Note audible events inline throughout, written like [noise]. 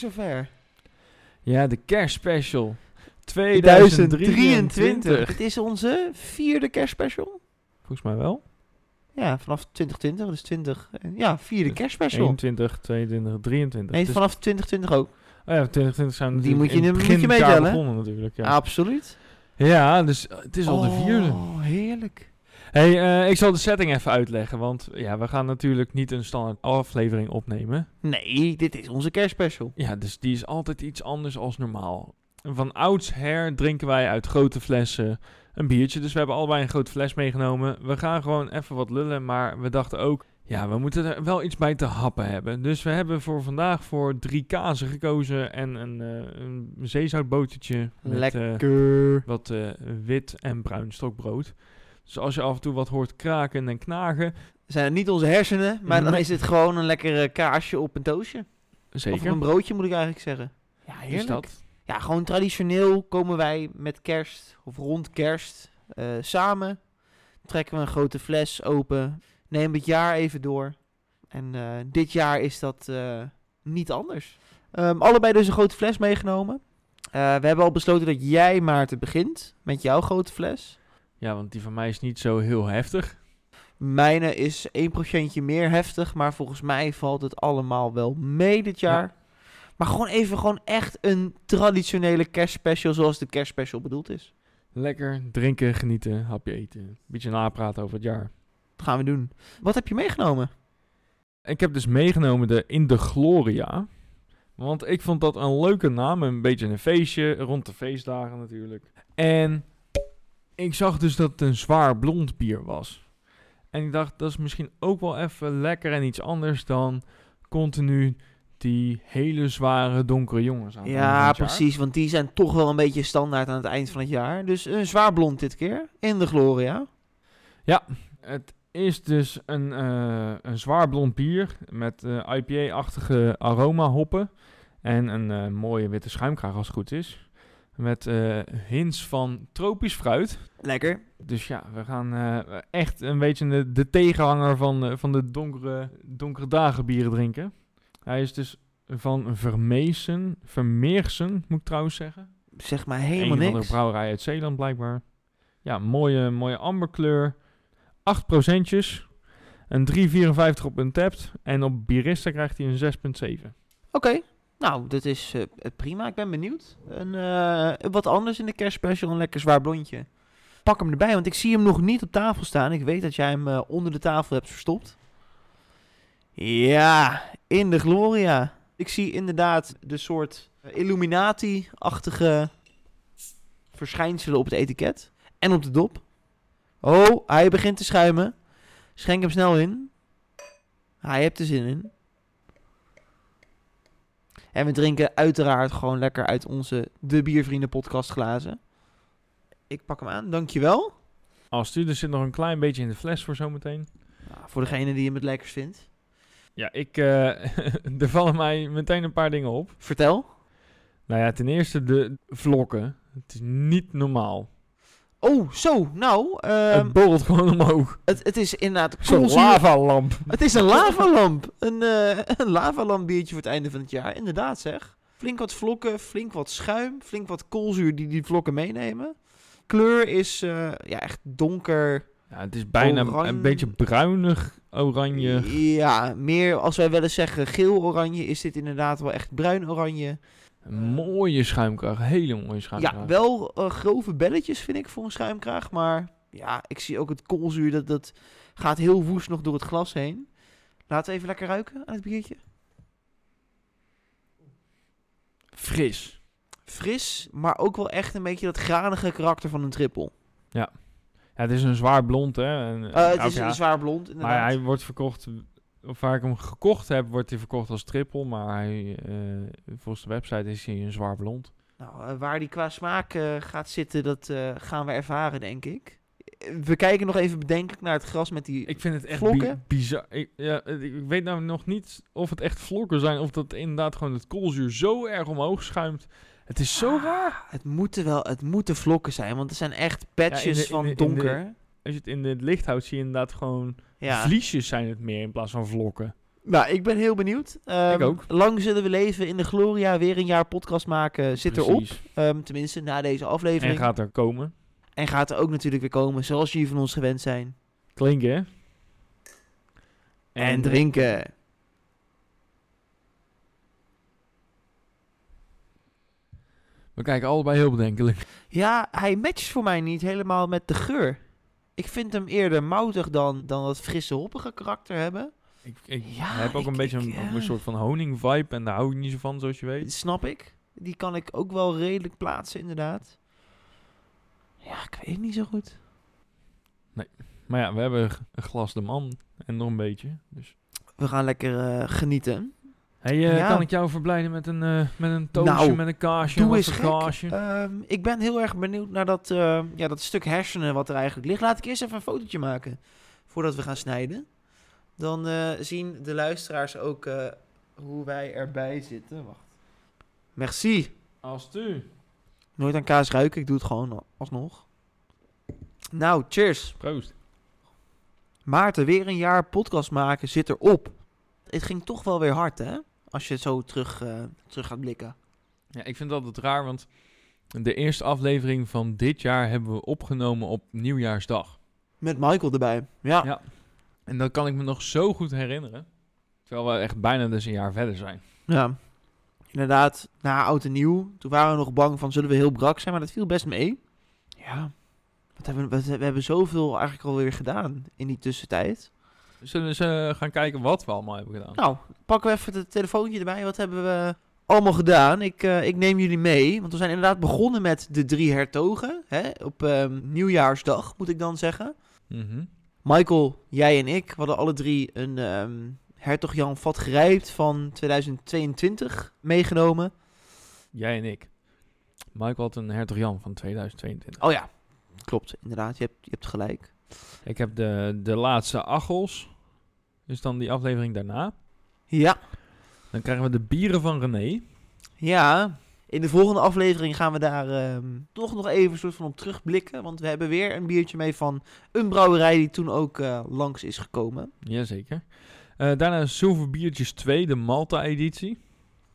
weer zover. Ja, de kerstspecial 2023. 2023. Het is onze vierde kerstspecial. Volgens mij wel. Ja, vanaf 2020, dus 20. eh, Ja, vierde Dus kerstspecial. 21, 22, 23. Nee, Dus- vanaf 2020 ook. oh ja, 2020 zijn we Die moet je- in het moet begin je jaar meetellen. begonnen natuurlijk. Ja, Absoluut. ja dus het is al de vierde. Oh, heerlijk. Hey, eh, ik zal de setting even uitleggen, want ja, we gaan natuurlijk niet een standaard aflevering opnemen. Nee, dit is onze kerstspecial. Ja, dus die is altijd iets anders als normaal. Van oudsher drinken wij uit grote flessen een biertje. Dus we hebben allebei een grote fles meegenomen. We gaan gewoon even wat lullen, maar we dachten ook... Ja, we moeten er wel iets bij te happen hebben. Dus we hebben voor vandaag voor drie kazen gekozen en een, eh een zeezoutbotertje met eh, Lekker. wat wit en bruin stokbrood. Dus als je af en toe wat hoort kraken en knagen, Zijn het niet onze hersenen, maar dan is het gewoon een lekker kaasje op een. Of zeker. op een broodje moet ik eigenlijk zeggen. Ja, is heerlijk. dat. Ja, gewoon traditioneel komen wij met kerst of rond kerst eh, samen. Trekken we een grote fles open. Nemen het jaar even door. En eh, dit jaar is dat eh, niet anders. Ehm, allebei dus een grote fles meegenomen. Eh, we hebben al besloten dat jij Maarten begint met jouw grote fles. Ja, want die van mij is niet zo heel heftig. Mijne is 1% meer heftig, maar volgens mij valt het allemaal wel mee dit jaar. Ja. Maar gewoon even gewoon echt een traditionele kerstspecial zoals de kerstspecial bedoeld is. Lekker drinken, genieten, hapje eten. Beetje napraten over het jaar. Dat gaan we doen. Wat heb je meegenomen? Ik heb dus meegenomen de In de Gloria. Want ik vond dat een leuke naam. Een beetje een feestje. Rond de feestdagen natuurlijk. En ik zag dus dat het een zwaar blond bier was. En ik dacht, dat is misschien ook wel even lekker en iets anders dan continu die hele zware donkere jongens aan Ja, het jaar. precies, want die zijn toch wel een beetje standaard aan het eind van het jaar. Dus een zwaar blond dit keer, in de Gloria. Het is dus een, eh, een zwaar blond bier met eh, IPA-achtige aroma hoppen. En een eh, mooie witte schuimkraag als het goed is. Met eh, hints van tropisch fruit. Lekker. Dus ja, we gaan eh, echt een beetje de, de tegenhanger van, eh, van de donkere, donkere dagen bieren drinken. Hij is dus van Vermeesen, Vermeersen moet ik trouwens zeggen. Zeg maar Een helemaal van de niks. brouwerij uit Zeeland blijkbaar. Ja, mooie, mooie amberkleur. 8 procentjes. Een 3,54 op Untapped. En op Birista krijgt hij een 6,7. Oké, nou, dat is eh, prima. Ik ben benieuwd. Een, eh, wat anders in de kerstspecial, een lekker zwaar blondje. Pak hem erbij, want ik zie hem nog niet op tafel staan. Ik weet dat jij hem eh, onder de tafel hebt verstopt. Ja, in de Gloria. Ik zie inderdaad de soort Illuminati-achtige verschijnselen op het etiket. En op de dop. Oh, hij begint te schuimen. Schenk hem snel in. Hij heeft er zin in. En we drinken uiteraard gewoon lekker uit onze De Biervrienden podcast glazen. Ik pak hem aan, dankjewel. Als u, er zit nog een klein beetje in de fles voor zometeen. Nou, voor degene die hem het lekkerst vindt. Ja, ik, eh, [laughs] er vallen mij meteen een paar dingen op. Vertel. Nou ja, ten eerste de vlokken. Het is niet normaal. Oh, zo. Nou, ehm, het borrelt gewoon omhoog. het, het is inderdaad Zo'n lavalamp. Het is een lavalamp. Een, eh een lavalamp biertje voor het einde van het jaar. Inderdaad zeg. Flink wat vlokken, flink wat schuim, flink wat koolzuur die die vlokken meenemen. Kleur is eh, ja, echt donker. Ja, het is bijna Oranje. een beetje bruinig, oranje. Ja, meer als wij wel eens zeggen geel-oranje, is dit inderdaad wel echt bruin-oranje. Een mooie schuimkraag, hele mooie schuimkraag. Ja, wel eh, grove belletjes vind ik voor een schuimkraag. Maar ja, ik zie ook het koolzuur, dat, dat gaat heel woest nog door het glas heen. Laten we even lekker ruiken aan het biertje. Fris. Fris, maar ook wel echt een beetje dat granige karakter van een trippel. Ja, het is een zwaar blond, hè. En, Eh, het is ja, een zwaar blond, inderdaad. Maar hij wordt verkocht, of waar ik hem gekocht heb, wordt hij verkocht als triple. Maar hij, eh, volgens de website is hij een zwaar blond. Nou, eh, waar die qua smaak eh, gaat zitten, dat gaan we ervaren, denk ik. We kijken nog even bedenkelijk naar het gras met die... Ik vind het echt bi- bizar. Ik, ja, ik weet nou nog niet of het echt vlokken zijn, of dat inderdaad gewoon het koolzuur zo erg omhoog schuimt. Het is zo Ah, raar. Het moeten wel, het moeten vlokken zijn, want er zijn echt patches Ja, in de- in van de- in de- donker. Als je het in het licht houdt, zie je inderdaad gewoon ja. vliesjes zijn het meer in plaats van vlokken. Nou, ik ben heel benieuwd. Ehm, Ik ook. Lang zullen we leven in de Gloria. Weer een jaar podcast maken zit erop. Ehm, tenminste, na deze aflevering. En gaat er komen. En gaat er ook natuurlijk weer komen, zoals jullie van ons gewend zijn. Klinken, hè? En, drinken. We kijken allebei heel bedenkelijk. Ja, hij matcht voor mij niet helemaal met de geur. Ik vind hem eerder moutig dan, dan dat frisse, hoppige karakter hebben. Ik, ik Ja, heb ook ik- een beetje een, ja. een soort van honing-vibe. En daar hou ik niet zo van, zoals je Dat weet. snap ik. Die kan ik ook wel redelijk plaatsen, inderdaad. Ja, ik weet het niet zo goed. Maar ja, we hebben een glas de man. En nog een beetje. Dus. We gaan lekker eh, genieten. Hey, eh, Ja. kan ik jou verblijden met een, eh, met een toastje, Nou, met een kaasje? Doe eens kaasje? Ehm, ik ben heel erg benieuwd naar dat, eh, ja, dat stuk hersenen wat er eigenlijk ligt. Laat ik eerst even een fotootje maken voordat we gaan snijden. Dan zien de luisteraars ook hoe wij erbij zitten. Wacht. Merci. Als u. Nooit aan kaas ruiken, ik doe het gewoon alsnog. Nou, cheers. Proost. Maarten, weer een jaar podcast maken zit erop. Het ging toch wel weer hard, hè? Als je het zo terug, eh, terug gaat blikken. Ja, ik vind het altijd raar, want de eerste aflevering van dit jaar hebben we opgenomen op Nieuwjaarsdag. Met Michael erbij. Ja. Ja. En dat kan ik me nog zo goed herinneren. Terwijl we echt bijna dus een jaar verder zijn. Ja, inderdaad, na oud en nieuw. Toen waren we nog bang van, zullen we heel brak zijn? Maar dat viel best mee. Ja, wat hebben, we, we hebben zoveel eigenlijk alweer gedaan in die tussentijd. Zullen we eens eh, gaan kijken wat we allemaal hebben gedaan? Nou, pakken we even het telefoontje erbij. Wat hebben we allemaal gedaan? Ik, eh, ik neem jullie mee. Want we zijn inderdaad begonnen met de drie hertogen. Hè? Op ehm, nieuwjaarsdag, moet ik dan zeggen. Mhm. Michael, jij en ik, we hadden alle drie een ehm, hertog Jan vat gerijpt van 2022 meegenomen. Jij en ik. Michael had een Hertog Jan van 2022. Oh ja, klopt, inderdaad. Je hebt, je hebt gelijk. Ik heb de, de laatste Achels. Is dan die aflevering daarna. Ja, Dan krijgen we de bieren van René. ja. In de volgende aflevering gaan we daar ehm, toch nog even een soort van op terugblikken. Want we hebben weer een biertje mee van een brouwerij die toen ook eh, langs is gekomen. Jazeker. Eh daarna Zilver Biertjes 2, de Malta-editie.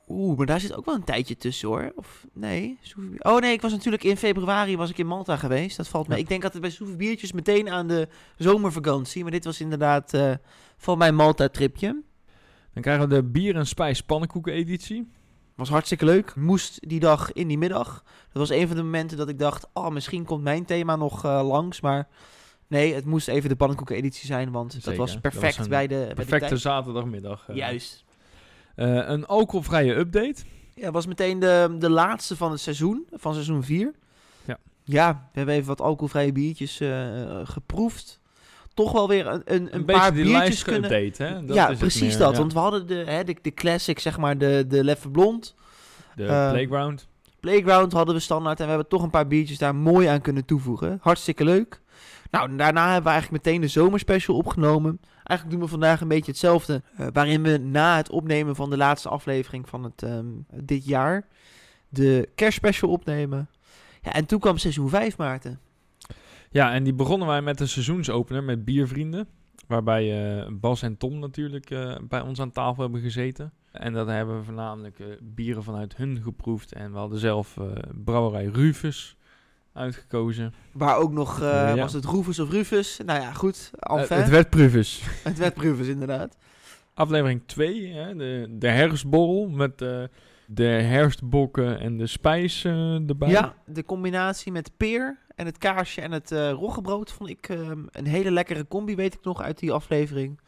Oeh, maar daar zit ook wel een tijdje tussen hoor. Of nee? Oh nee, ik was natuurlijk in februari was ik in Malta geweest. Dat valt mee. Ja. Ik denk altijd bij Soeverbiertjes meteen aan de zomervakantie. Maar dit was inderdaad eh, van mijn Malta-tripje. Dan krijgen we de Bier en Spijs Pannenkoeken-editie. Was hartstikke leuk. Moest die dag in die middag. Dat was een van de momenten dat ik dacht, oh, misschien komt mijn thema nog eh, langs. Maar nee, het moest even de pannenkoeken-editie zijn, want dat was Dat perfect was bij de, bij de Perfecte zaterdagmiddag. eh. Juist. Eh, een alcoholvrije update. Ja, was meteen de, de laatste van het seizoen, van seizoen 4. Ja. Ja, we hebben even wat alcoholvrije biertjes eh, geproefd. Toch wel weer een, een, een, paar biertjes kunnen... update, hè? Dat ja, is precies meer, dat. ja. Want we hadden de, hè, de, de classic, zeg maar, de, de Leffe Blond. De eh, Playground. Playground hadden we standaard en we hebben toch een paar biertjes daar mooi aan kunnen toevoegen. Hartstikke leuk. Nou, daarna hebben we eigenlijk meteen de zomerspecial opgenomen. Eigenlijk doen we vandaag een beetje hetzelfde. eh, waarin we na het opnemen van de laatste aflevering van het, ehm, dit jaar de kerstspecial opnemen. Ja, en toen kwam seizoen 5, Maarten. Ja, en die begonnen wij met een seizoensopener met biervrienden. Waarbij eh, Bas en Tom natuurlijk eh, bij ons aan tafel hebben gezeten. En dat hebben we voornamelijk bieren vanuit hun geproefd. En we hadden zelf brouwerij Rufus uitgekozen. Waar ook nog, eh, Ja. was het Rufus of Rufus? Nou ja, goed. Eh, Enfin, het werd Prufus. [laughs] het werd Rufus inderdaad. Aflevering 2, hè, de, de herfstborrel met eh, de herfstbokken en de spijs eh, erbij. Ja, de combinatie met peer en het kaarsje en het eh roggebrood vond ik ehm, een hele lekkere combi, weet ik nog, uit die aflevering.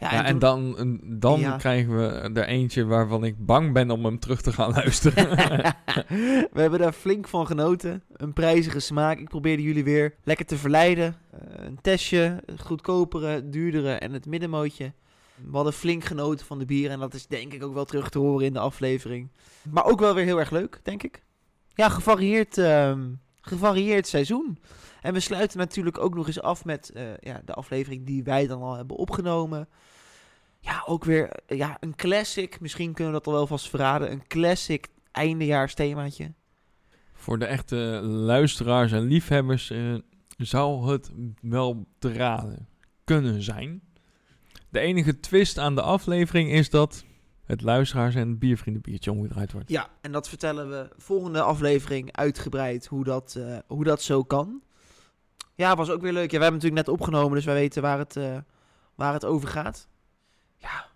Ja, en, dan, en dan Ja. krijgen we er eentje waarvan ik bang ben om hem terug te gaan luisteren. [laughs] We hebben daar flink van genoten. Een prijzige smaak. Ik probeerde jullie weer lekker te verleiden. Eh, een testje, goedkopere, duurdere en het middenmootje. We hadden flink genoten van de bier en dat is denk ik ook wel terug te horen in de aflevering. Maar ook wel weer heel erg leuk, denk ik. Ja, gevarieerd, ehm, gevarieerd seizoen. En we sluiten natuurlijk ook nog eens af met eh, ja, de aflevering die wij dan al hebben opgenomen. Ja, ook weer eh, ja, een classic. Misschien kunnen we dat al wel vast verraden. Een classic eindejaarsthemaatje. Voor de echte luisteraars en liefhebbers eh, zou het wel te raden kunnen zijn. De enige twist aan de aflevering is dat het luisteraars- en biervriendenbiertje omgedraaid wordt. Ja, en dat vertellen we volgende aflevering uitgebreid hoe dat, hoe dat zo kan. Ja, was ook weer leuk. Ja, we hebben natuurlijk net opgenomen, dus wij weten waar het, eh, waar het over gaat. Ja.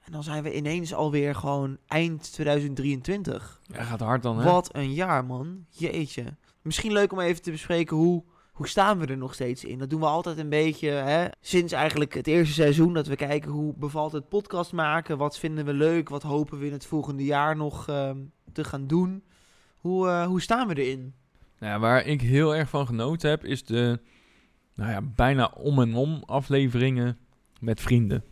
En dan zijn we ineens alweer gewoon eind 2023. Ja, gaat hard dan, hè? Wat een jaar, man. Jeetje. Misschien leuk om even te bespreken hoe, hoe staan we er nog steeds in. Dat doen we altijd een beetje, hè, sinds eigenlijk het eerste seizoen. Dat we kijken hoe bevalt het podcast maken. Wat vinden we leuk? Wat hopen we in het volgende jaar nog ehm, te gaan doen? Hoe, eh, hoe staan we erin? Nou ja, waar ik heel erg van genoten heb, is de nou ja, bijna om en om afleveringen met vrienden.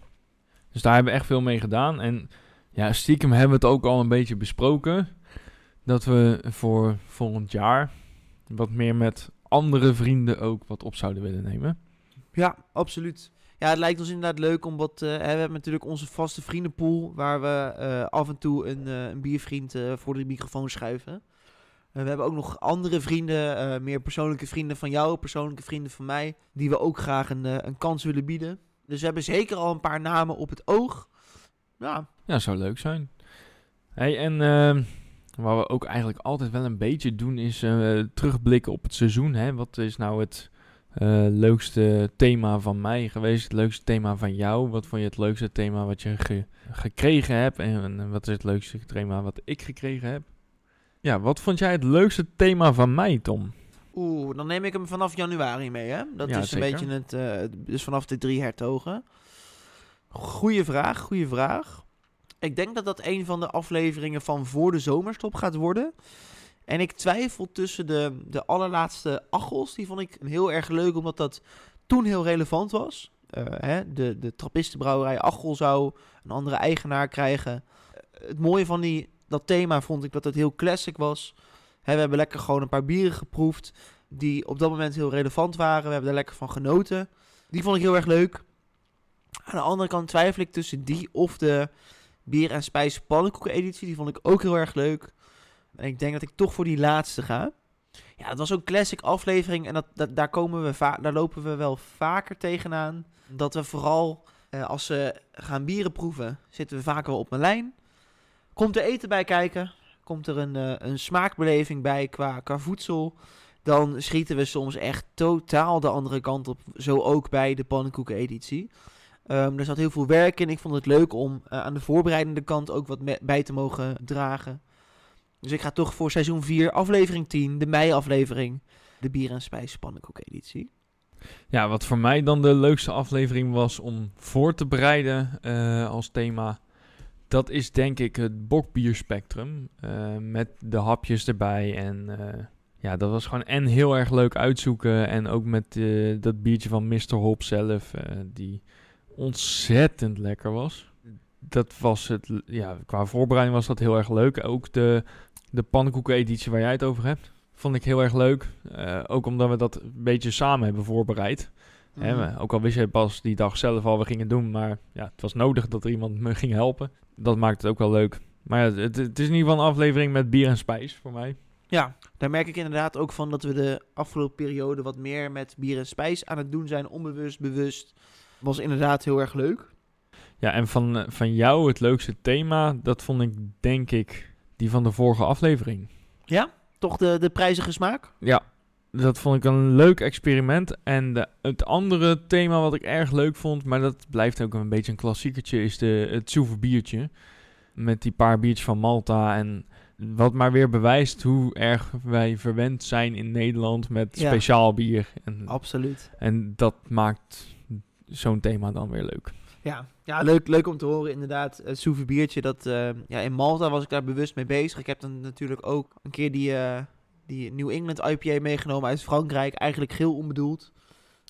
Dus daar hebben we echt veel mee gedaan. En ja, stiekem hebben we het ook al een beetje besproken. Dat we voor volgend jaar wat meer met andere vrienden ook wat op zouden willen nemen. Ja, absoluut. Ja, het lijkt ons inderdaad leuk om wat... eh, we hebben natuurlijk onze vaste vriendenpool... waar we eh, af en toe een, eh, een biervriend voor de microfoon schuiven. We hebben ook nog andere vrienden, eh, meer persoonlijke vrienden van jou, persoonlijke vrienden van mij... die we ook graag een, eh, een kans willen bieden. Dus we hebben zeker al een paar namen op het oog. Ja, Ja, zou leuk zijn. Hey, en ehm, wat we ook eigenlijk altijd wel een beetje doen, is eh, terugblikken op het seizoen. Hè? Wat is nou het leukste thema van mij geweest? Het leukste thema van jou? Wat vond je het leukste thema wat je ge- gekregen hebt? En wat is het leukste thema wat ik gekregen heb? Ja, wat vond jij het leukste thema van mij, Tom? oeh, dan neem ik hem vanaf januari mee, hè? Dat Ja, is een zeker. beetje het... eh, dus vanaf de drie hertogen. Goeie vraag, goeie vraag. Ik denk dat dat een van de afleveringen van voor de zomerstop gaat worden. En ik twijfel tussen de, de allerlaatste Achels. Die vond ik heel erg leuk, omdat dat toen heel relevant was. Eh, hè, de, de trappistenbrouwerij Achel zou een andere eigenaar krijgen. Het mooie van die, dat thema vond ik dat het heel classic was. Hè, we hebben lekker gewoon een paar bieren geproefd. Die op dat moment heel relevant waren. We hebben er lekker van genoten. Die vond ik heel erg leuk. Aan de andere kant twijfel ik tussen die of de bier en spijs pannenkoeken editie. Die vond ik ook heel erg leuk. En ik denk dat ik toch voor die laatste ga. Ja, dat was zo'n classic aflevering. En dat, daar, komen we daar lopen we wel vaker tegenaan. Dat we vooral eh, als we gaan bieren proeven, zitten we vaker op mijn lijn. Komt er eten bij kijken. Komt er een, eh, een smaakbeleving bij qua, qua voedsel. Dan schieten we soms echt totaal de andere kant op. Zo ook bij de pannenkoeken editie. Ehm, er zat heel veel werk in. Ik vond het leuk om eh, aan de voorbereidende kant ook wat bij te mogen dragen. Dus ik ga toch voor seizoen 4, aflevering 10, de mei-aflevering, de bier en spijs pannenkoek-editie. Ja, wat voor mij dan de leukste aflevering was om voor te bereiden eh, als thema. Dat is denk ik het bokbierspectrum. eh met de hapjes erbij. En eh, ja, dat was gewoon en heel erg leuk uitzoeken. En ook met eh, dat biertje van Mr. Hop zelf. die ontzettend lekker was. Dat was het, ja, qua voorbereiding was dat heel erg leuk. Ook de, de pannenkoeken-editie waar jij het over hebt. Vond ik heel erg leuk. Ook omdat we dat een beetje samen hebben voorbereid. Hè, Mhm. ook al wist je pas die dag zelf al we gingen doen. Maar ja, het was nodig dat er iemand me ging helpen. Dat maakt het ook wel leuk. Maar ja, het, het is in ieder geval een aflevering met bier en spijs voor mij. Ja, daar merk ik inderdaad ook van dat we de afgelopen periode wat meer met bier en spijs aan het doen zijn. Onbewust, bewust. Was inderdaad heel erg leuk. Ja, en van, eh, van jou het leukste thema, dat vond ik denk ik die van de vorige aflevering. Ja, toch de, de prijzige smaak? Ja, dat vond ik een leuk experiment. En de, het andere thema wat ik erg leuk vond, maar dat blijft ook een beetje een klassiekertje, is de, het zoeve biertje. Met die paar biertjes van Malta. En wat maar weer bewijst hoe erg wij verwend zijn in Nederland met Ja. speciaal bier. En, Absoluut. en dat maakt zo'n thema dan weer leuk. Ja, ja leuk, leuk om te horen inderdaad. Het soeve biertje, dat, eh, ja, in Malta was ik daar bewust mee bezig. Ik heb dan natuurlijk ook een keer die, eh, die New England IPA meegenomen uit Frankrijk. Eigenlijk geel onbedoeld.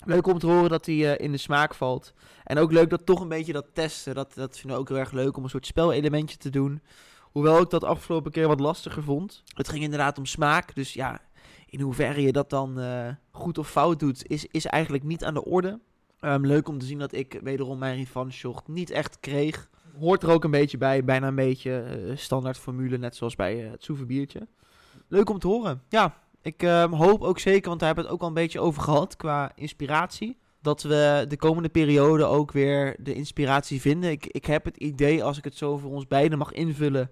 Leuk om te horen dat die eh, in de smaak valt. En ook leuk dat toch een beetje dat testen. Dat, dat vinden we ook heel erg leuk om een soort spelelementje te doen. Hoewel ik dat afgelopen keer wat lastiger vond. Het ging inderdaad om smaak. Dus ja, in hoeverre je dat dan eh, goed of fout doet, is, is eigenlijk niet aan de orde. Ehm, leuk om te zien dat ik wederom mijn revanche niet echt kreeg. Hoort er ook een beetje bij, bijna een beetje eh, standaard formule, net zoals bij het soeve biertje. Leuk om te horen. Ja, ik ehm, hoop ook zeker, want daar hebben we het ook al een beetje over gehad qua inspiratie. dat we de komende periode ook weer de inspiratie vinden. Ik, ik heb het idee, als ik het zo voor ons beiden mag invullen,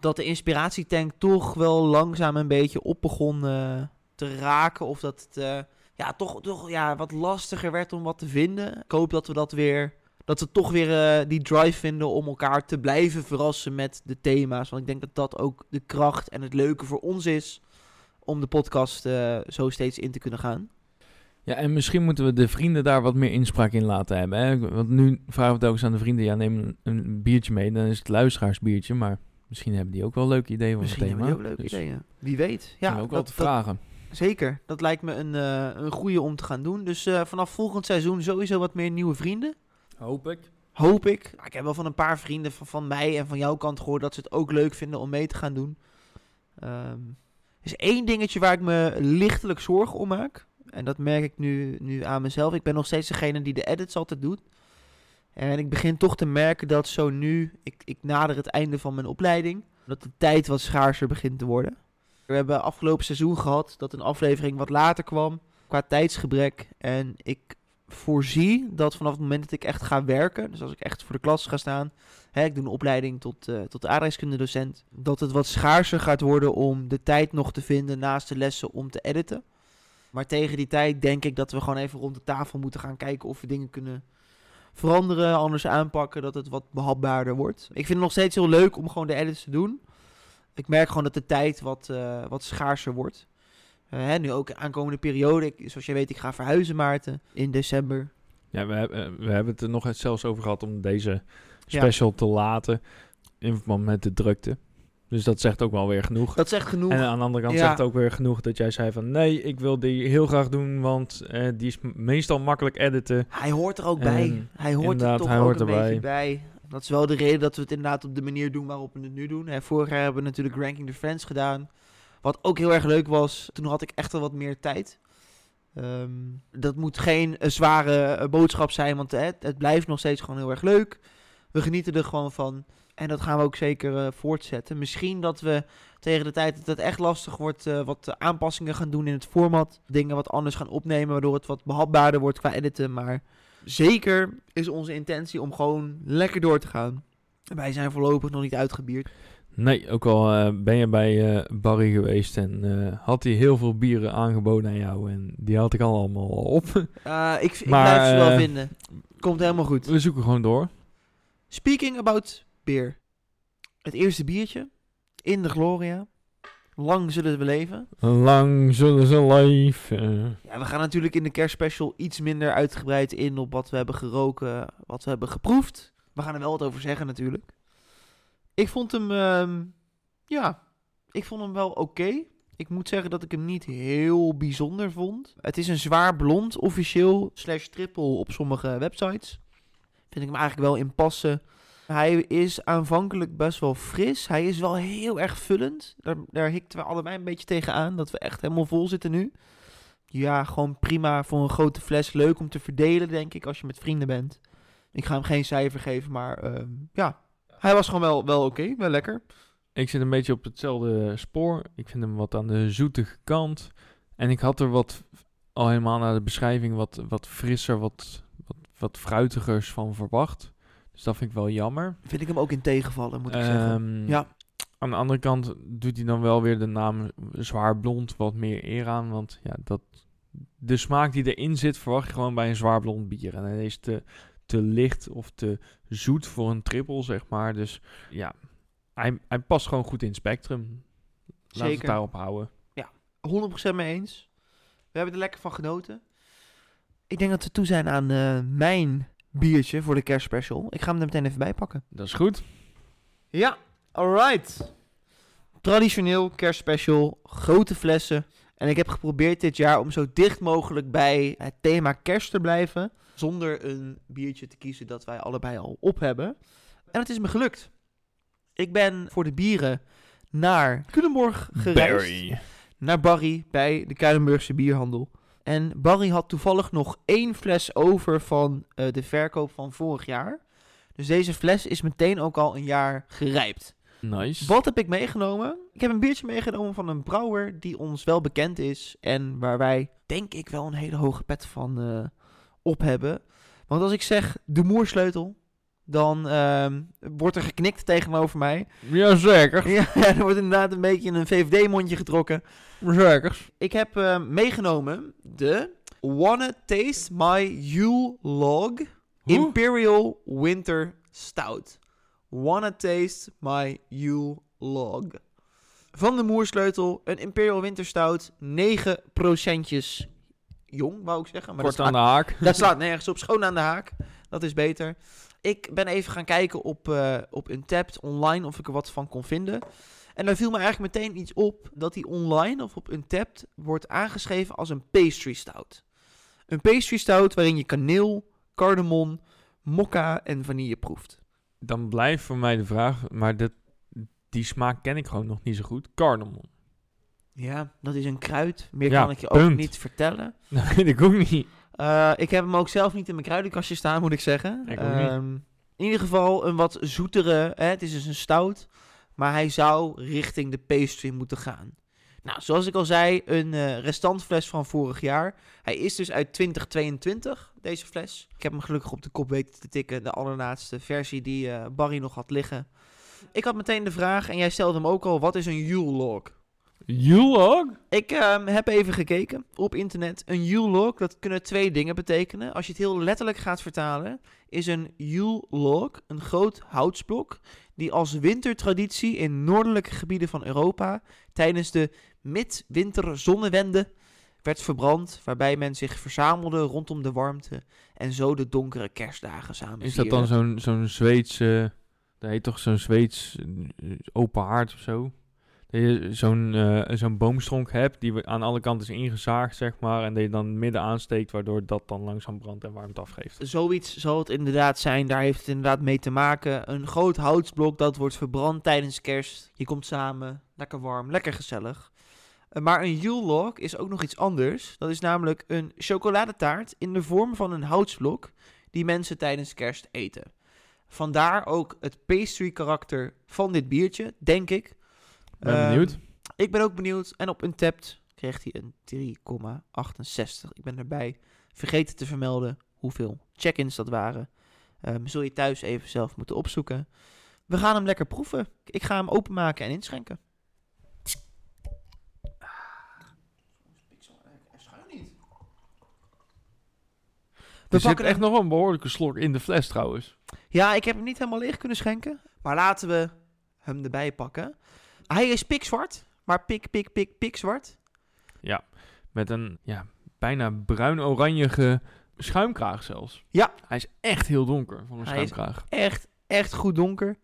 dat de inspiratietank toch wel langzaam een beetje op begon eh, te raken. Of dat het eh, ja, toch, toch ja, wat lastiger werd om wat te vinden. Ik hoop dat we dat weer. Dat we toch weer eh, die drive vinden om elkaar te blijven verrassen met de thema's. Want ik denk dat dat ook de kracht en het leuke voor ons is. Om de podcast eh, zo steeds in te kunnen gaan. Ja, en misschien moeten we de vrienden daar wat meer inspraak in laten hebben. Hè? Want nu vragen we het ook eens aan de vrienden. Ja, neem een, een biertje mee. Dan is het luisteraarsbiertje. Maar misschien hebben die ook wel leuke ideeën voor Misschien het hebben thema. die ook leuke Dus ideeën. Wie weet. Ja, ook wel dat- vragen. zeker. Dat lijkt me een, eh, een goede om te gaan doen. Dus vanaf volgend seizoen sowieso wat meer nieuwe vrienden. Hoop ik. Hoop ik. Nou, ik heb wel van een paar vrienden van, van mij en van jouw kant gehoord dat ze het ook leuk vinden om mee te gaan doen. Ehm, er is één dingetje waar ik me lichtelijk zorgen om maak. En dat merk ik nu, nu aan mezelf. Ik ben nog steeds degene die de edits altijd doet. En ik begin toch te merken dat zo nu, ik, ik nader het einde van mijn opleiding, dat de tijd wat schaarser begint te worden. We hebben afgelopen seizoen gehad dat een aflevering wat later kwam qua tijdsgebrek. En ik voorzie dat vanaf het moment dat ik echt ga werken, dus als ik echt voor de klas ga staan, hè, ik doe een opleiding tot, eh tot aardrijkskundedocent, dat het wat schaarser gaat worden om de tijd nog te vinden naast de lessen om te editen. Maar tegen die tijd denk ik dat we gewoon even rond de tafel moeten gaan kijken of we dingen kunnen veranderen, anders aanpakken, dat het wat behapbaarder wordt. Ik vind het nog steeds heel leuk om gewoon de edits te doen. Ik merk gewoon dat de tijd wat, eh, wat schaarser wordt. Eh, hè, nu ook aankomende periode. Ik, zoals je weet, ik ga verhuizen, Maarten, in december. Ja, we, hebben- eh, we hebben het er nog eens zelfs over gehad om deze special te laten. In verband met de drukte. Dus dat zegt ook wel weer genoeg. Dat zegt genoeg. En aan de andere kant Ja. zegt het ook weer genoeg dat jij zei van... Nee, ik wil die heel graag doen, want eh, die is meestal makkelijk editen. Hij hoort er ook En bij. Hij hoort er toch hij ook een erbij. beetje bij. Dat is wel de reden dat we het inderdaad op de manier doen waarop we het nu doen. Hè, vorig jaar hebben we natuurlijk Ranking the Friends gedaan. Wat ook heel erg leuk was. Toen had ik echt wel wat meer tijd. Ehm, dat moet geen eh, zware eh, boodschap zijn, want hè, het blijft nog steeds gewoon heel erg leuk. We genieten er gewoon van. En dat gaan we ook zeker eh, voortzetten. Misschien dat we tegen de tijd dat het echt lastig wordt, eh, wat aanpassingen gaan doen in het format. Dingen wat anders gaan opnemen, waardoor het wat behapbaarder wordt qua editen. Maar zeker is onze intentie om gewoon lekker door te gaan. Wij zijn voorlopig nog niet uitgebierd. Nee, ook al eh, ben je bij eh, Barry geweest en eh, had hij heel veel bieren aangeboden aan jou. En die had ik al allemaal al op. Eh, [laughs] ik ik Maar, blijf ze wel vinden. Komt helemaal goed. We zoeken gewoon door. Speaking about beer. Het eerste biertje in de Gloria. Lang zullen we leven. Lang zullen ze leven. Ja, we gaan natuurlijk in de kerstspecial iets minder uitgebreid in op wat we hebben geroken, wat we hebben geproefd. We gaan er wel wat over zeggen natuurlijk. Ik vond hem, ehm, ja, ik vond hem wel oké. Ik moet zeggen dat ik hem niet heel bijzonder vond. Het is een zwaar blond, officieel, slash triple op sommige websites. Vind ik hem eigenlijk wel in passen. Hij is aanvankelijk best wel fris. Hij is wel heel erg vullend. Daar, daar hikten we allebei een beetje tegenaan. Dat we echt helemaal vol zitten nu. Ja, gewoon prima voor een grote fles. Leuk om te verdelen, denk ik, als je met vrienden bent. Ik ga hem geen cijfer geven, maar ehm, ja. Hij was gewoon wel, wel oké, wel lekker. Ik zit een beetje op hetzelfde spoor. Ik vind hem wat aan de zoetige kant. En ik had er wat, al helemaal naar de beschrijving, wat, wat frisser, wat, wat, wat fruitigers van verwacht. Dus dat vind ik wel jammer. Vind ik hem ook in tegenvallen, moet ik zeggen. Ehm, Ja, Aan de andere kant doet hij dan wel weer de naam zwaar blond wat meer eer aan. Want ja, dat, de smaak die erin zit verwacht je gewoon bij een zwaar blond bier. En hij is te, te licht of te zoet voor een triple, zeg maar. Dus ja, hij, hij past gewoon goed in het spectrum. Laten we het daarop houden. 100% mee eens. We hebben er lekker van genoten. Ik denk dat we toe zijn aan eh, mijn biertje voor de kerstspecial. Ik ga hem er meteen even bij pakken. Dat is goed. Ja, alright. Traditioneel kerstspecial, grote flessen. En ik heb geprobeerd dit jaar om zo dicht mogelijk bij het thema kerst te blijven. Zonder een biertje te kiezen dat wij allebei al op hebben. En het is me gelukt. Ik ben voor de bieren naar Culemborg gereisd. Naar Barry bij de Kuilenburgse bierhandel. En Barry had toevallig nog één fles over van eh, de verkoop van vorig jaar. Dus deze fles is meteen ook al een jaar gerijpt. Nice. Wat heb ik meegenomen? Ik heb een biertje meegenomen van een brouwer die ons wel bekend is. En waar wij, denk ik, wel een hele hoge pet van eh, op hebben. Want als ik zeg de moersleutel, dan ehm, wordt er geknikt tegenover mij. Jazeker. Ja, [laughs] ja, er wordt inderdaad een beetje een VVD-mondje getrokken. Zeker. Ik heb eh, meegenomen de Wanna Taste My Yule Log Imperial Winter Stout. Wanna Taste My Yule Log. Van de Moersleutel, een Imperial Winter Stout, 9 procentjes jong, wou ik zeggen. Maar Kort dat aan de haak. [laughs] dat slaat nergens op, schoon aan de haak. Dat is beter. Ik ben even gaan kijken op, eh op Untapped online of ik er wat van kon vinden. En daar viel me eigenlijk meteen iets op dat die online of op Untapped wordt aangeschreven als een pastry stout. Een pastry stout waarin je kaneel, cardamom, mokka en vanille proeft. Dan blijft voor mij de vraag, maar dat, die smaak ken ik gewoon nog niet zo goed. Cardamom. Ja, dat is een kruid. Meer Ja, kan ik je ook niet vertellen. [laughs] Dat weet ik ook niet. Eh, ik heb hem ook zelf niet in mijn kruidenkastje staan, moet ik zeggen. Ik. Ehm, in ieder geval een wat zoetere. Hè, het is dus een stout. Maar hij zou richting de pastry moeten gaan. Nou, zoals ik al zei, een eh restantfles van vorig jaar. Hij is dus uit 2022, deze fles. Ik heb hem gelukkig op de kop weten te tikken. De allerlaatste versie die eh, Barry nog had liggen. Ik had meteen de vraag, en jij stelde hem ook al, wat is een Yule log? Julog? Ik ehm, heb even gekeken op internet. Een Yule log, dat kunnen twee dingen betekenen. Als je het heel letterlijk gaat vertalen, is een Yule log een groot houtsblok die als wintertraditie in noordelijke gebieden van Europa tijdens de midwinter zonnewende werd verbrand, waarbij men zich verzamelde rondom de warmte en zo de donkere kerstdagen samen Is dat dan zo'n zo'n Zweedse... Dat heet toch zo'n Zweeds eh, open haard of zo? Dat je zo'n eh, zo'n boomstronk hebt die aan alle kanten is ingezaagd, zeg maar. En dat je dan midden aansteekt, waardoor dat dan langzaam brandt en warmte afgeeft. Zoiets zal het inderdaad zijn. Daar heeft het inderdaad mee te maken. Een groot houtsblok dat wordt verbrand tijdens kerst. Je komt samen, lekker warm, lekker gezellig. Eh, Maar een Yule log is ook nog iets anders. Dat is namelijk een chocoladetaart in de vorm van een houtsblok die mensen tijdens kerst eten. Vandaar ook het pastry karakter van dit biertje, denk ik. Ben Ehm, benieuwd. ik ben ook benieuwd. En op Untapped kreeg hij een 3,68. Ik ben erbij vergeten te vermelden hoeveel check-ins dat waren. Ehm, zul je thuis even zelf moeten opzoeken. We gaan hem lekker proeven. Ik ga hem openmaken en inschenken. We Er zit echt hem- nog een behoorlijke slok in de fles trouwens. Ja, ik heb hem niet helemaal leeg kunnen schenken. Maar laten we hem erbij pakken. Hij is pikzwart. Maar pik, pik, pik, pikzwart. Met een ja, bijna bruin-oranjige schuimkraag zelfs. Ja. Hij is echt heel donker voor een Hij is- schuimkraag. echt, echt goed donker.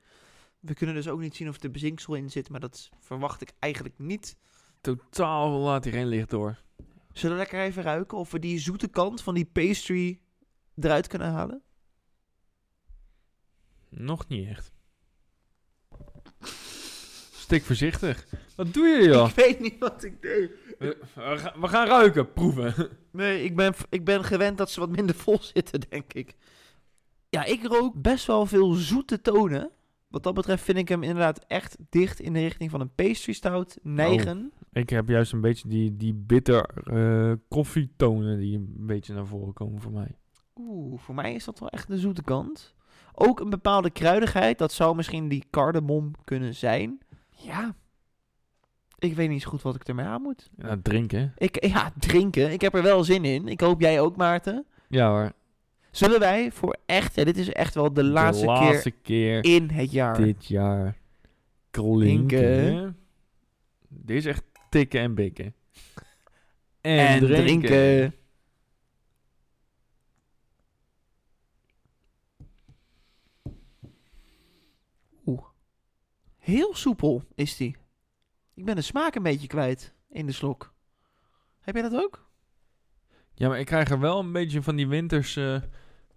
We kunnen dus ook niet zien of er bezinksel in zit, maar dat verwacht ik eigenlijk niet. Totaal laat hij geen licht door. Zullen we lekker even ruiken of we die zoete kant van die pastry eruit kunnen halen? Nog niet echt. Stik voorzichtig. Wat doe je joh? Ik weet niet wat ik deed. We, we gaan- we gaan ruiken, proeven. Nee, ik ben, ik ben gewend dat ze wat minder vol [laughs] zitten, denk ik. Ja, ik rook best wel veel zoete tonen. Wat dat betreft vind ik hem inderdaad echt dicht in de richting van een pastry stout neigen. Ik heb juist een beetje die, die bitter eh, koffietonen die een beetje naar voren komen voor mij. Oeh, voor mij is dat wel echt de zoete kant. Ook een bepaalde kruidigheid. Dat zou misschien die cardamom kunnen zijn. Ja. Ik weet niet zo goed wat ik ermee aan moet. Ja, drinken. Ik, ja, drinken. Ik heb er wel zin in. Ik hoop jij ook, Maarten. Ja hoor. Zullen wij voor echt... Ja, dit is echt wel de laatste, de laatste keer, keer in het jaar. dit jaar klinken. Dit is echt tikken en bikken. En, en drinken. drinken. Heel soepel is die. Ik ben de smaak een beetje kwijt in de slok. Heb jij dat ook? Ja, maar ik krijg er wel een beetje van die winterse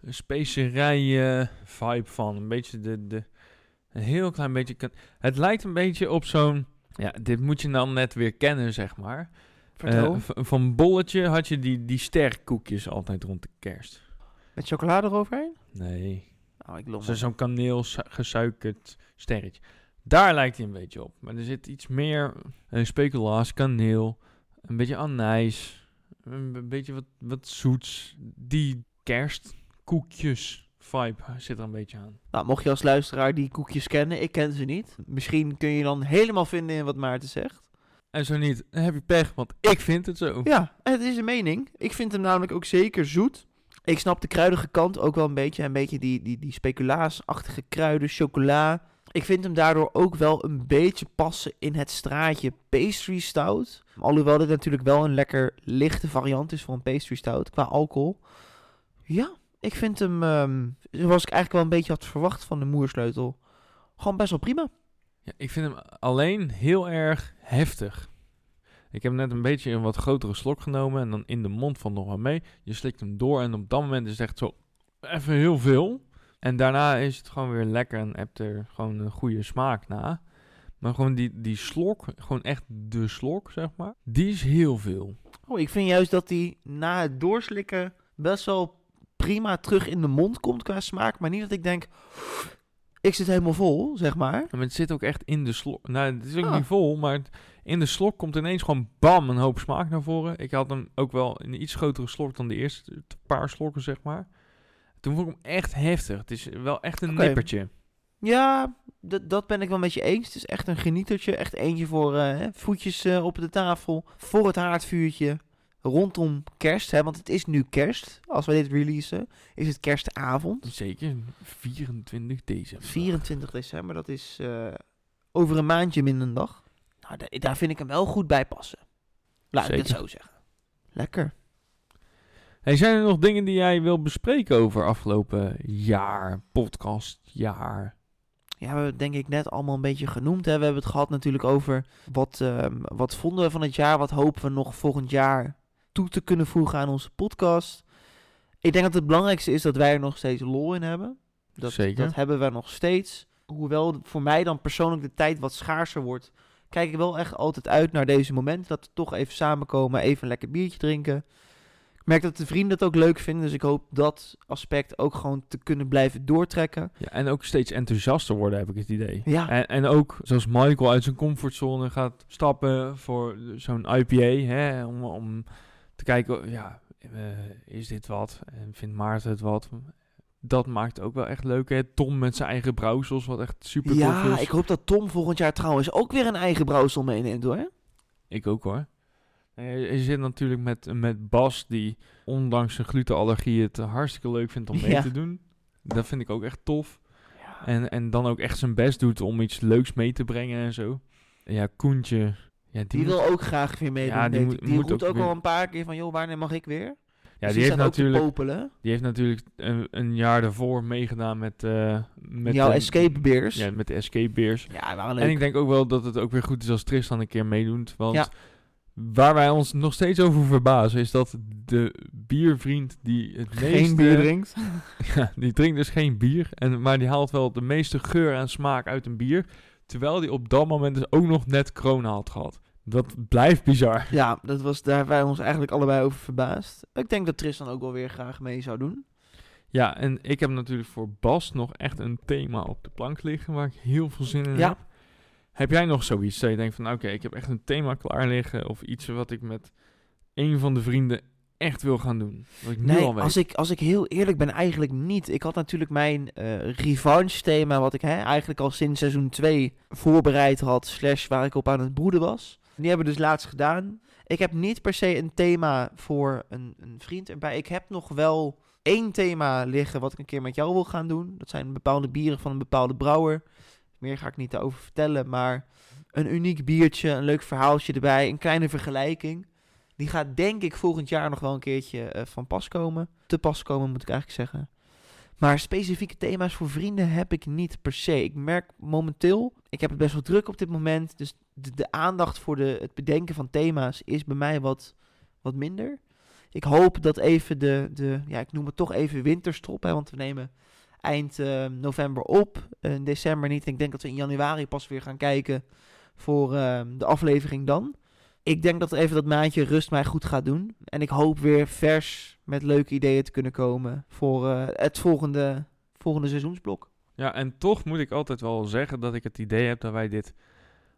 uh, specerij vibe van. Een beetje de, de... Een heel klein beetje... Het lijkt een beetje op zo'n... Ja, dit moet je dan net weer kennen, zeg maar. Vertel. Eh, v- van bolletje had je die, die sterkoekjes altijd rond de kerst. Met chocolade eroverheen? Nee. Oh, ik lom. Zo- Zo'n kaneel su- gesuikerd sterretje. Daar lijkt hij een beetje op. Maar er zit iets meer uh, speculaas, kaneel, een beetje anijs, een, beetje wat, wat zoets. Die kerstkoekjes vibe zit er een beetje aan. Nou, mocht je als luisteraar die koekjes kennen, ik ken ze niet. Misschien kun je dan helemaal vinden in wat Maarten zegt. En zo niet, dan heb je pech, want ik vind het zo. Ja, het is een mening. Ik vind hem namelijk ook zeker zoet. Ik snap de kruidige kant ook wel een beetje. Een beetje die, die, die speculaasachtige kruiden, chocola. Ik vind hem daardoor ook wel een beetje passen in het straatje pastry stout. Alhoewel dit natuurlijk wel een lekker lichte variant is voor een pastry stout qua alcohol. Ja, ik vind hem, ehm, zoals ik eigenlijk wel een beetje had verwacht van de moersleutel, gewoon best wel prima. Ja, ik vind hem alleen heel erg heftig. Ik heb net een beetje een wat grotere slok genomen en dan in de mond van nog wat mee. Je slikt hem door en op dat moment is het echt zo even heel veel. En daarna is het gewoon weer lekker en hebt er gewoon een goede smaak na. Maar gewoon die, die slok, gewoon echt de slok, zeg maar, die is heel veel. Oh, ik vind juist dat die na het doorslikken best wel prima terug in de mond komt qua smaak. Maar niet dat ik denk, ik zit helemaal vol, zeg maar. Ja, Maar het zit ook echt in de slok. Nou, het is ook Ah. niet vol, maar het- in de slok komt ineens gewoon bam een hoop smaak naar voren. Ik had hem ook wel in een iets grotere slok dan de eerste paar slokken, zeg maar. Toen vond ik hem echt heftig. Het is wel echt een nippertje. Ja, dat- dat ben ik wel met je eens. Het is echt een genietertje. Echt eentje voor eh, voetjes eh, op de tafel. Voor het haardvuurtje. Rondom kerst, hè, want het is nu kerst. Als we dit releasen, is het kerstavond. Zeker 24 december. 24 december, dat is eh, over een maandje minder een dag. Nou, da- daar vind ik hem wel goed bij passen. Laat ik het zo zeggen. Lekker. Hey, zijn er nog dingen die jij wil bespreken over afgelopen jaar, podcastjaar? Ja, we hebben het denk ik net allemaal een beetje genoemd. Hè. We hebben het gehad natuurlijk over wat, ehm, wat vonden we van het jaar. Wat hopen we nog volgend jaar toe te kunnen voegen aan onze podcast. Ik denk dat het belangrijkste is dat wij er nog steeds lol in hebben. Dat, Zeker. dat hebben we nog steeds. Hoewel voor mij dan persoonlijk de tijd wat schaarser wordt, kijk ik wel echt altijd uit naar deze momenten. Dat we toch even samenkomen, even een lekker biertje drinken. Ik merk dat de vrienden het ook leuk vinden, dus ik hoop dat aspect ook gewoon te kunnen blijven doortrekken. Ja, en ook steeds enthousiaster worden, heb ik het idee. Ja. En, en ook zoals Michael uit zijn comfortzone gaat stappen voor zo'n IPA, hè, om, om te kijken, ja, eh, is dit wat? En vindt Maarten het wat? Dat maakt ook wel echt leuk, hè. Tom met zijn eigen brouwsels, wat echt super tof Ja, is. ik hoop dat Tom volgend jaar trouwens ook weer een eigen brouwsel meeneemt hoor. Ik ook hoor. Je, zit natuurlijk met, met Bas, die ondanks zijn glutenallergie het hartstikke leuk vindt om mee Ja. te doen. Dat vind ik ook echt tof. En, en dan ook echt zijn best doet om iets leuks mee te brengen en zo. Ja, Koentje. Ja, die, Die, moet- wil ook graag weer meedoen. Ja, die moet- die moet roept ook ook, weer- al een paar keer van, joh, wanneer mag ik weer? ja, Dus die, heeft natuurlijk, die heeft natuurlijk een, een jaar daarvoor meegedaan met, eh met Jouw de- escape beers. Ja, met de Escape Beers. Ja, waren leuk. En ik denk ook wel dat het ook weer goed is als Tristan een keer meedoet. Want Ja. Waar wij ons nog steeds over verbazen is dat de biervriend die het Geen meeste... bier drinkt. [laughs] Ja, die drinkt dus geen bier. En, maar die haalt wel de meeste geur en smaak uit een bier. Terwijl die op dat moment dus ook nog net corona had gehad. Dat blijft bizar. Ja, dat was, daar wij ons eigenlijk allebei over verbaasd. Ik denk dat Tristan ook wel weer graag mee zou doen. Ja, en ik heb natuurlijk voor Bas nog echt een thema op de plank liggen waar ik heel veel zin in Ja. heb. Heb jij nog zoiets dat je denkt van, oké, ik heb echt een thema klaar liggen of iets wat ik met een van de vrienden echt wil gaan doen? Wat ik nu al weet. als ik, als ik heel eerlijk ben, eigenlijk niet. Ik had natuurlijk mijn eh revanche thema, wat ik hè, eigenlijk al sinds seizoen 2 voorbereid had, slash waar ik op aan het broeden was. Die hebben we dus laatst gedaan. Ik heb niet per se een thema voor een, een vriend erbij. Ik heb nog wel één thema liggen wat ik een keer met jou wil gaan doen. Dat zijn bepaalde bieren van een bepaalde brouwer. Meer ga ik niet daarover vertellen, maar een uniek biertje, een leuk verhaaltje erbij, een kleine vergelijking. Die gaat denk ik volgend jaar nog wel een keertje eh, van pas komen. Te pas komen moet ik eigenlijk zeggen. Maar specifieke thema's voor vrienden heb ik niet per se. Ik merk momenteel, ik heb het best wel druk op dit moment. Dus de, de aandacht voor de, het bedenken van thema's is bij mij wat, wat minder. Ik hoop dat even de, de, ja ik noem het toch even winterstop. Hè, want we nemen eind eh, november op. eh, in december niet. Ik denk dat we in januari pas weer gaan kijken voor eh, de aflevering dan. Ik denk dat even dat maandje rust mij goed gaat doen. En ik hoop weer vers met leuke ideeën te kunnen komen voor eh, het volgende, volgende seizoensblok. Ja, en toch moet ik altijd wel zeggen dat ik het idee heb dat wij dit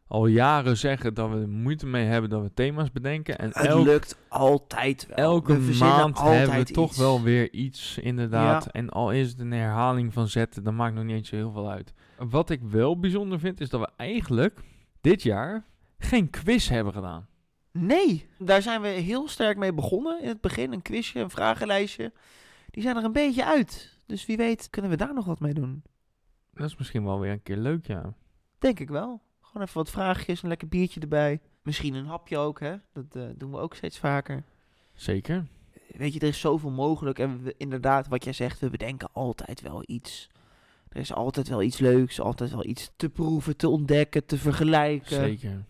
al jaren zeggen dat we er moeite mee hebben dat we thema's bedenken. En Het elk- lukt altijd wel. elke We maand hebben we toch wel weer iets, inderdaad. Ja. En al is het een herhaling van zetten, dan maakt nog niet eens heel veel uit. Wat ik wel bijzonder vind, is dat we eigenlijk dit jaar geen quiz hebben gedaan. Nee, daar zijn we heel sterk mee begonnen in het begin. Een quizje, een vragenlijstje. Die zijn er een beetje uit. Dus wie weet kunnen we daar nog wat mee doen. Dat is misschien wel weer een keer leuk, ja. Denk ik wel. Gewoon even wat vraagjes, een lekker biertje erbij. Misschien een hapje ook, hè. Dat eh, doen we ook steeds vaker. Zeker. Weet je, er is zoveel mogelijk. En we, inderdaad, wat jij zegt, we bedenken altijd wel iets. Er is altijd wel iets leuks, altijd wel iets te proeven, te ontdekken, te vergelijken. Zeker.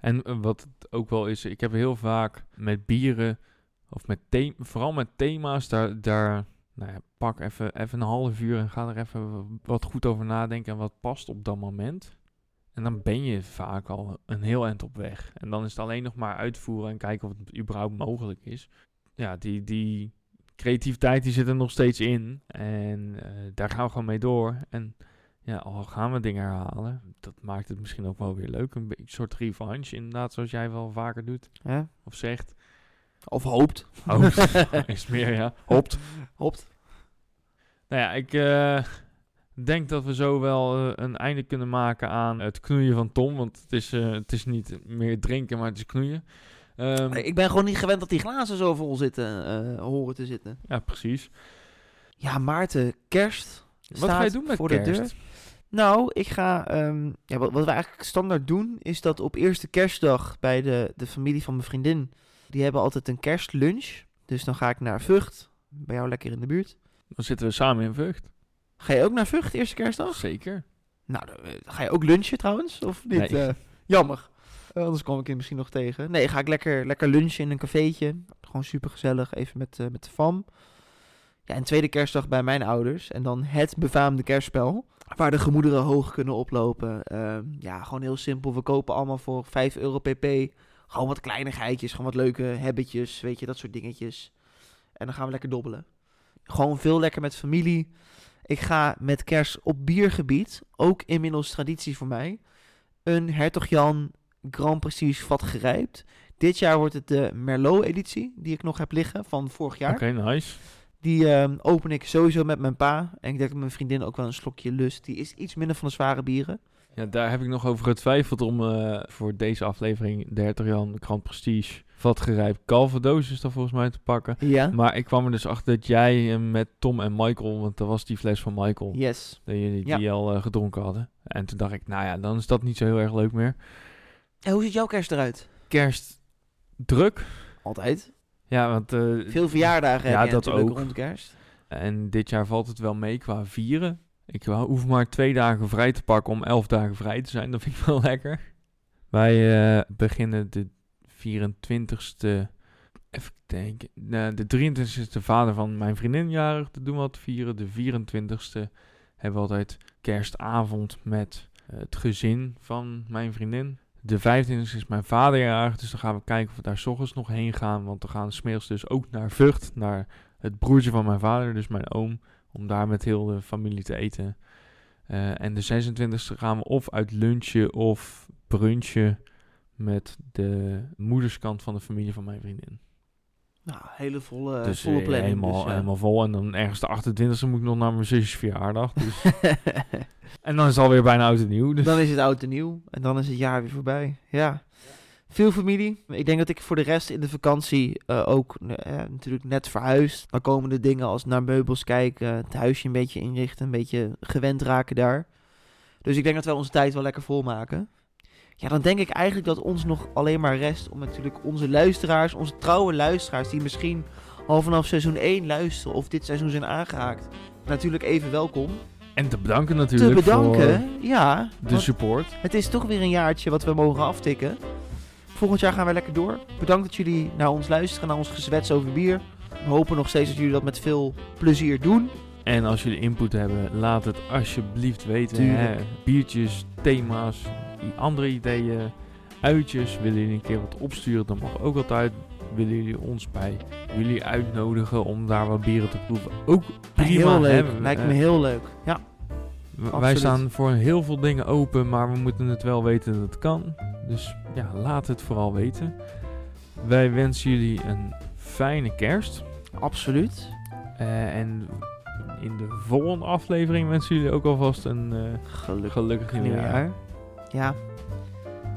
En eh, wat het ook wel is, ik heb heel vaak met bieren, of met the- vooral met thema's, daar, daar nou ja, pak even, even een half uur en ga er even wat goed over nadenken en wat past op dat moment. En dan ben je vaak al een heel eind op weg. En dan is het alleen nog maar uitvoeren en kijken of het überhaupt mogelijk is. Ja, die, die creativiteit die zit er nog steeds in. En eh, daar gaan we gewoon mee door. En ja, al gaan we dingen herhalen, dat maakt het misschien ook wel weer leuk. Een soort revanche, inderdaad, zoals jij wel vaker doet of zegt. Of hoopt. Oh, [laughs] is meer, ja. Hopt. Hoopt. Nou ja, ik eh, denk dat we zo wel eh, een einde kunnen maken aan het knoeien van Tom. Want het is, eh, het is niet meer drinken, maar het is knoeien. Ehm, ik ben gewoon niet gewend dat die glazen zo vol zitten, eh, horen te zitten. Ja, precies. Ja, Maarten, kerst. Wat ga je doen met voor de kerst? deur. Nou, ik ga. ehm, ja, wat, wat we eigenlijk standaard doen, is dat op eerste kerstdag bij de, de familie van mijn vriendin. Die hebben altijd een kerstlunch. Dus dan ga ik naar Vught. Bij jou lekker in de buurt. Dan zitten we samen in Vught. Ga je ook naar Vught eerste kerstdag? Zeker. Nou, dan, eh, ga je ook lunchen trouwens? Of niet? Nee. Eh, jammer. Eh, anders kom ik je misschien nog tegen. Nee, ga ik lekker, lekker lunchen in een cafeetje. Gewoon super gezellig, even met, eh, met de fam. Ja, en tweede kerstdag bij mijn ouders. En dan het befaamde kerstspel. Waar de gemoederen hoog kunnen oplopen. Ehm, ja, gewoon heel simpel. We kopen allemaal voor 5 euro pp. Gewoon wat kleinigheidjes, gewoon wat leuke hebbetjes, weet je, dat soort dingetjes. En dan gaan we lekker dobbelen. Gewoon veel lekker met familie. Ik ga met kerst op biergebied, ook inmiddels traditie voor mij, een Hertog Jan Grand Prestige vat gerijpt. Dit jaar wordt het de Merlot-editie, die ik nog heb liggen van vorig jaar. Oké, nice. Die ehm, open ik sowieso met mijn pa. En ik denk dat mijn vriendin ook wel een slokje lust. Die is iets minder van de zware bieren. Ja, daar heb ik nog over getwijfeld om eh, voor deze aflevering de Hertog Jan Grand Prestige vatgerijpt Calvados is dan volgens mij te pakken. Ja. Maar ik kwam er dus achter dat jij met Tom en Michael, want dat was die fles van Michael, Yes. dat jullie Ja. die al eh, gedronken hadden. En toen dacht ik, nou ja, dan is dat niet zo heel erg leuk meer. En hoe ziet jouw kerst eruit? Kerst druk. Altijd. Ja, want... eh, Veel verjaardagen Ja, heb je dat natuurlijk ook. rond kerst. En dit jaar valt het wel mee qua vieren. Ik hoef maar twee dagen vrij te pakken om elf dagen vrij te zijn. [laughs] Dat vind ik wel lekker. Wij eh, beginnen de 24ste. Even denken. Nou, de 23ste is de vader van mijn vriendin jarig. Dat doen wat vieren. De 24ste hebben we altijd kerstavond met eh, het gezin van mijn vriendin. De 25ste is mijn vader jarig. Dus dan gaan we kijken of we daar 's ochtends nog heen gaan. Want we gaan smiddags dus ook naar Vught. Naar het broertje van mijn vader, dus mijn oom, om daar met heel de familie te eten. Eh, en de 26e gaan we of uit lunchen of brunchen met de moederskant van de familie van mijn vriendin. Nou, hele volle, dus volle eh, planning. helemaal, dus, ja. helemaal vol. En dan ergens de 28e moet ik nog naar mijn zusjes verjaardag. Dus. [laughs] en dan is het alweer bijna oud en nieuw. Dus. dan is het oud en nieuw. En dan is het jaar weer voorbij. Ja. Veel familie. Ik denk dat ik voor de rest in de vakantie eh, ook eh, natuurlijk net verhuisd. Dan komen de dingen als naar meubels kijken, het huisje een beetje inrichten, een beetje gewend raken daar. Dus ik denk dat wij onze tijd wel lekker volmaken. Ja, dan denk ik eigenlijk dat ons nog alleen maar rest om natuurlijk onze luisteraars, onze trouwe luisteraars, die misschien al vanaf seizoen 1 luisteren of dit seizoen zijn aangehaakt, natuurlijk even welkom. En te bedanken natuurlijk Te bedanken, voor ja. de support. het is toch weer een jaartje wat we mogen aftikken. Volgend jaar gaan wij lekker door. Bedankt dat jullie naar ons luisteren, naar ons gezwets over bier. We hopen nog steeds dat jullie dat met veel plezier doen. En als jullie input hebben, laat het alsjeblieft weten. Hè? Biertjes, thema's, andere ideeën, uitjes. Willen jullie een keer wat opsturen, dan mag ook altijd. Willen jullie ons bij jullie uitnodigen om daar wat bieren te proeven? Ook prima. heel leuk. hè? Lijkt Eh, me heel leuk. Ja. Wij staan voor heel veel dingen open, maar we moeten het wel weten dat het kan. Dus ja, laat het vooral weten. Wij wensen jullie een fijne kerst. Absoluut. Eh, en in de volgende aflevering wensen jullie ook alvast een eh, Gelukkig gelukkig nieuwjaar. nieuwjaar. Ja.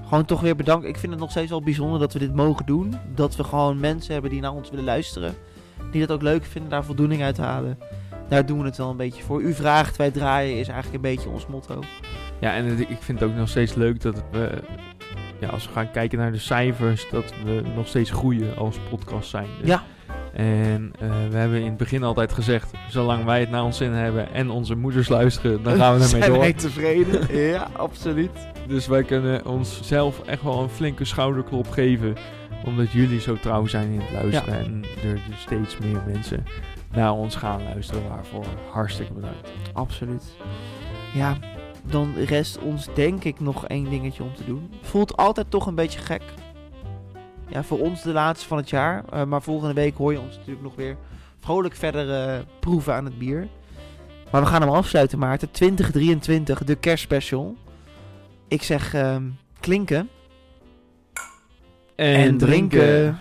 Gewoon toch weer bedankt. Ik vind het nog steeds wel bijzonder dat we dit mogen doen. Dat we gewoon mensen hebben die naar ons willen luisteren. Die dat ook leuk vinden, daar voldoening uit halen. Daar doen we het wel een beetje voor. U vraagt, wij draaien is eigenlijk een beetje ons motto. Ja, en het- ik vind het ook nog steeds leuk dat we, ja, als we gaan kijken naar de cijfers, dat we nog steeds groeien als podcast zijn. Ja. En eh, we hebben in het begin altijd gezegd, zolang wij het naar ons zin hebben en onze moeders luisteren, dan gaan we [laughs] ermee Zijn door. wij tevreden? [laughs] ja, absoluut. Dus wij kunnen onszelf echt wel een flinke schouderklop geven, omdat jullie zo trouw zijn in het luisteren en er dus steeds meer mensen naar ons gaan luisteren. Waarvoor hartstikke bedankt. Absoluut. Ja, dan rest ons denk ik nog één dingetje om te doen. Voelt altijd toch een beetje gek. Ja, voor ons de laatste van het jaar. Eh, maar volgende week hoor je ons natuurlijk nog weer vrolijk verder eh, proeven aan het bier. Maar we gaan hem afsluiten, Maarten. 2023, de kerstspecial. Ik zeg ehm, klinken En, drinken.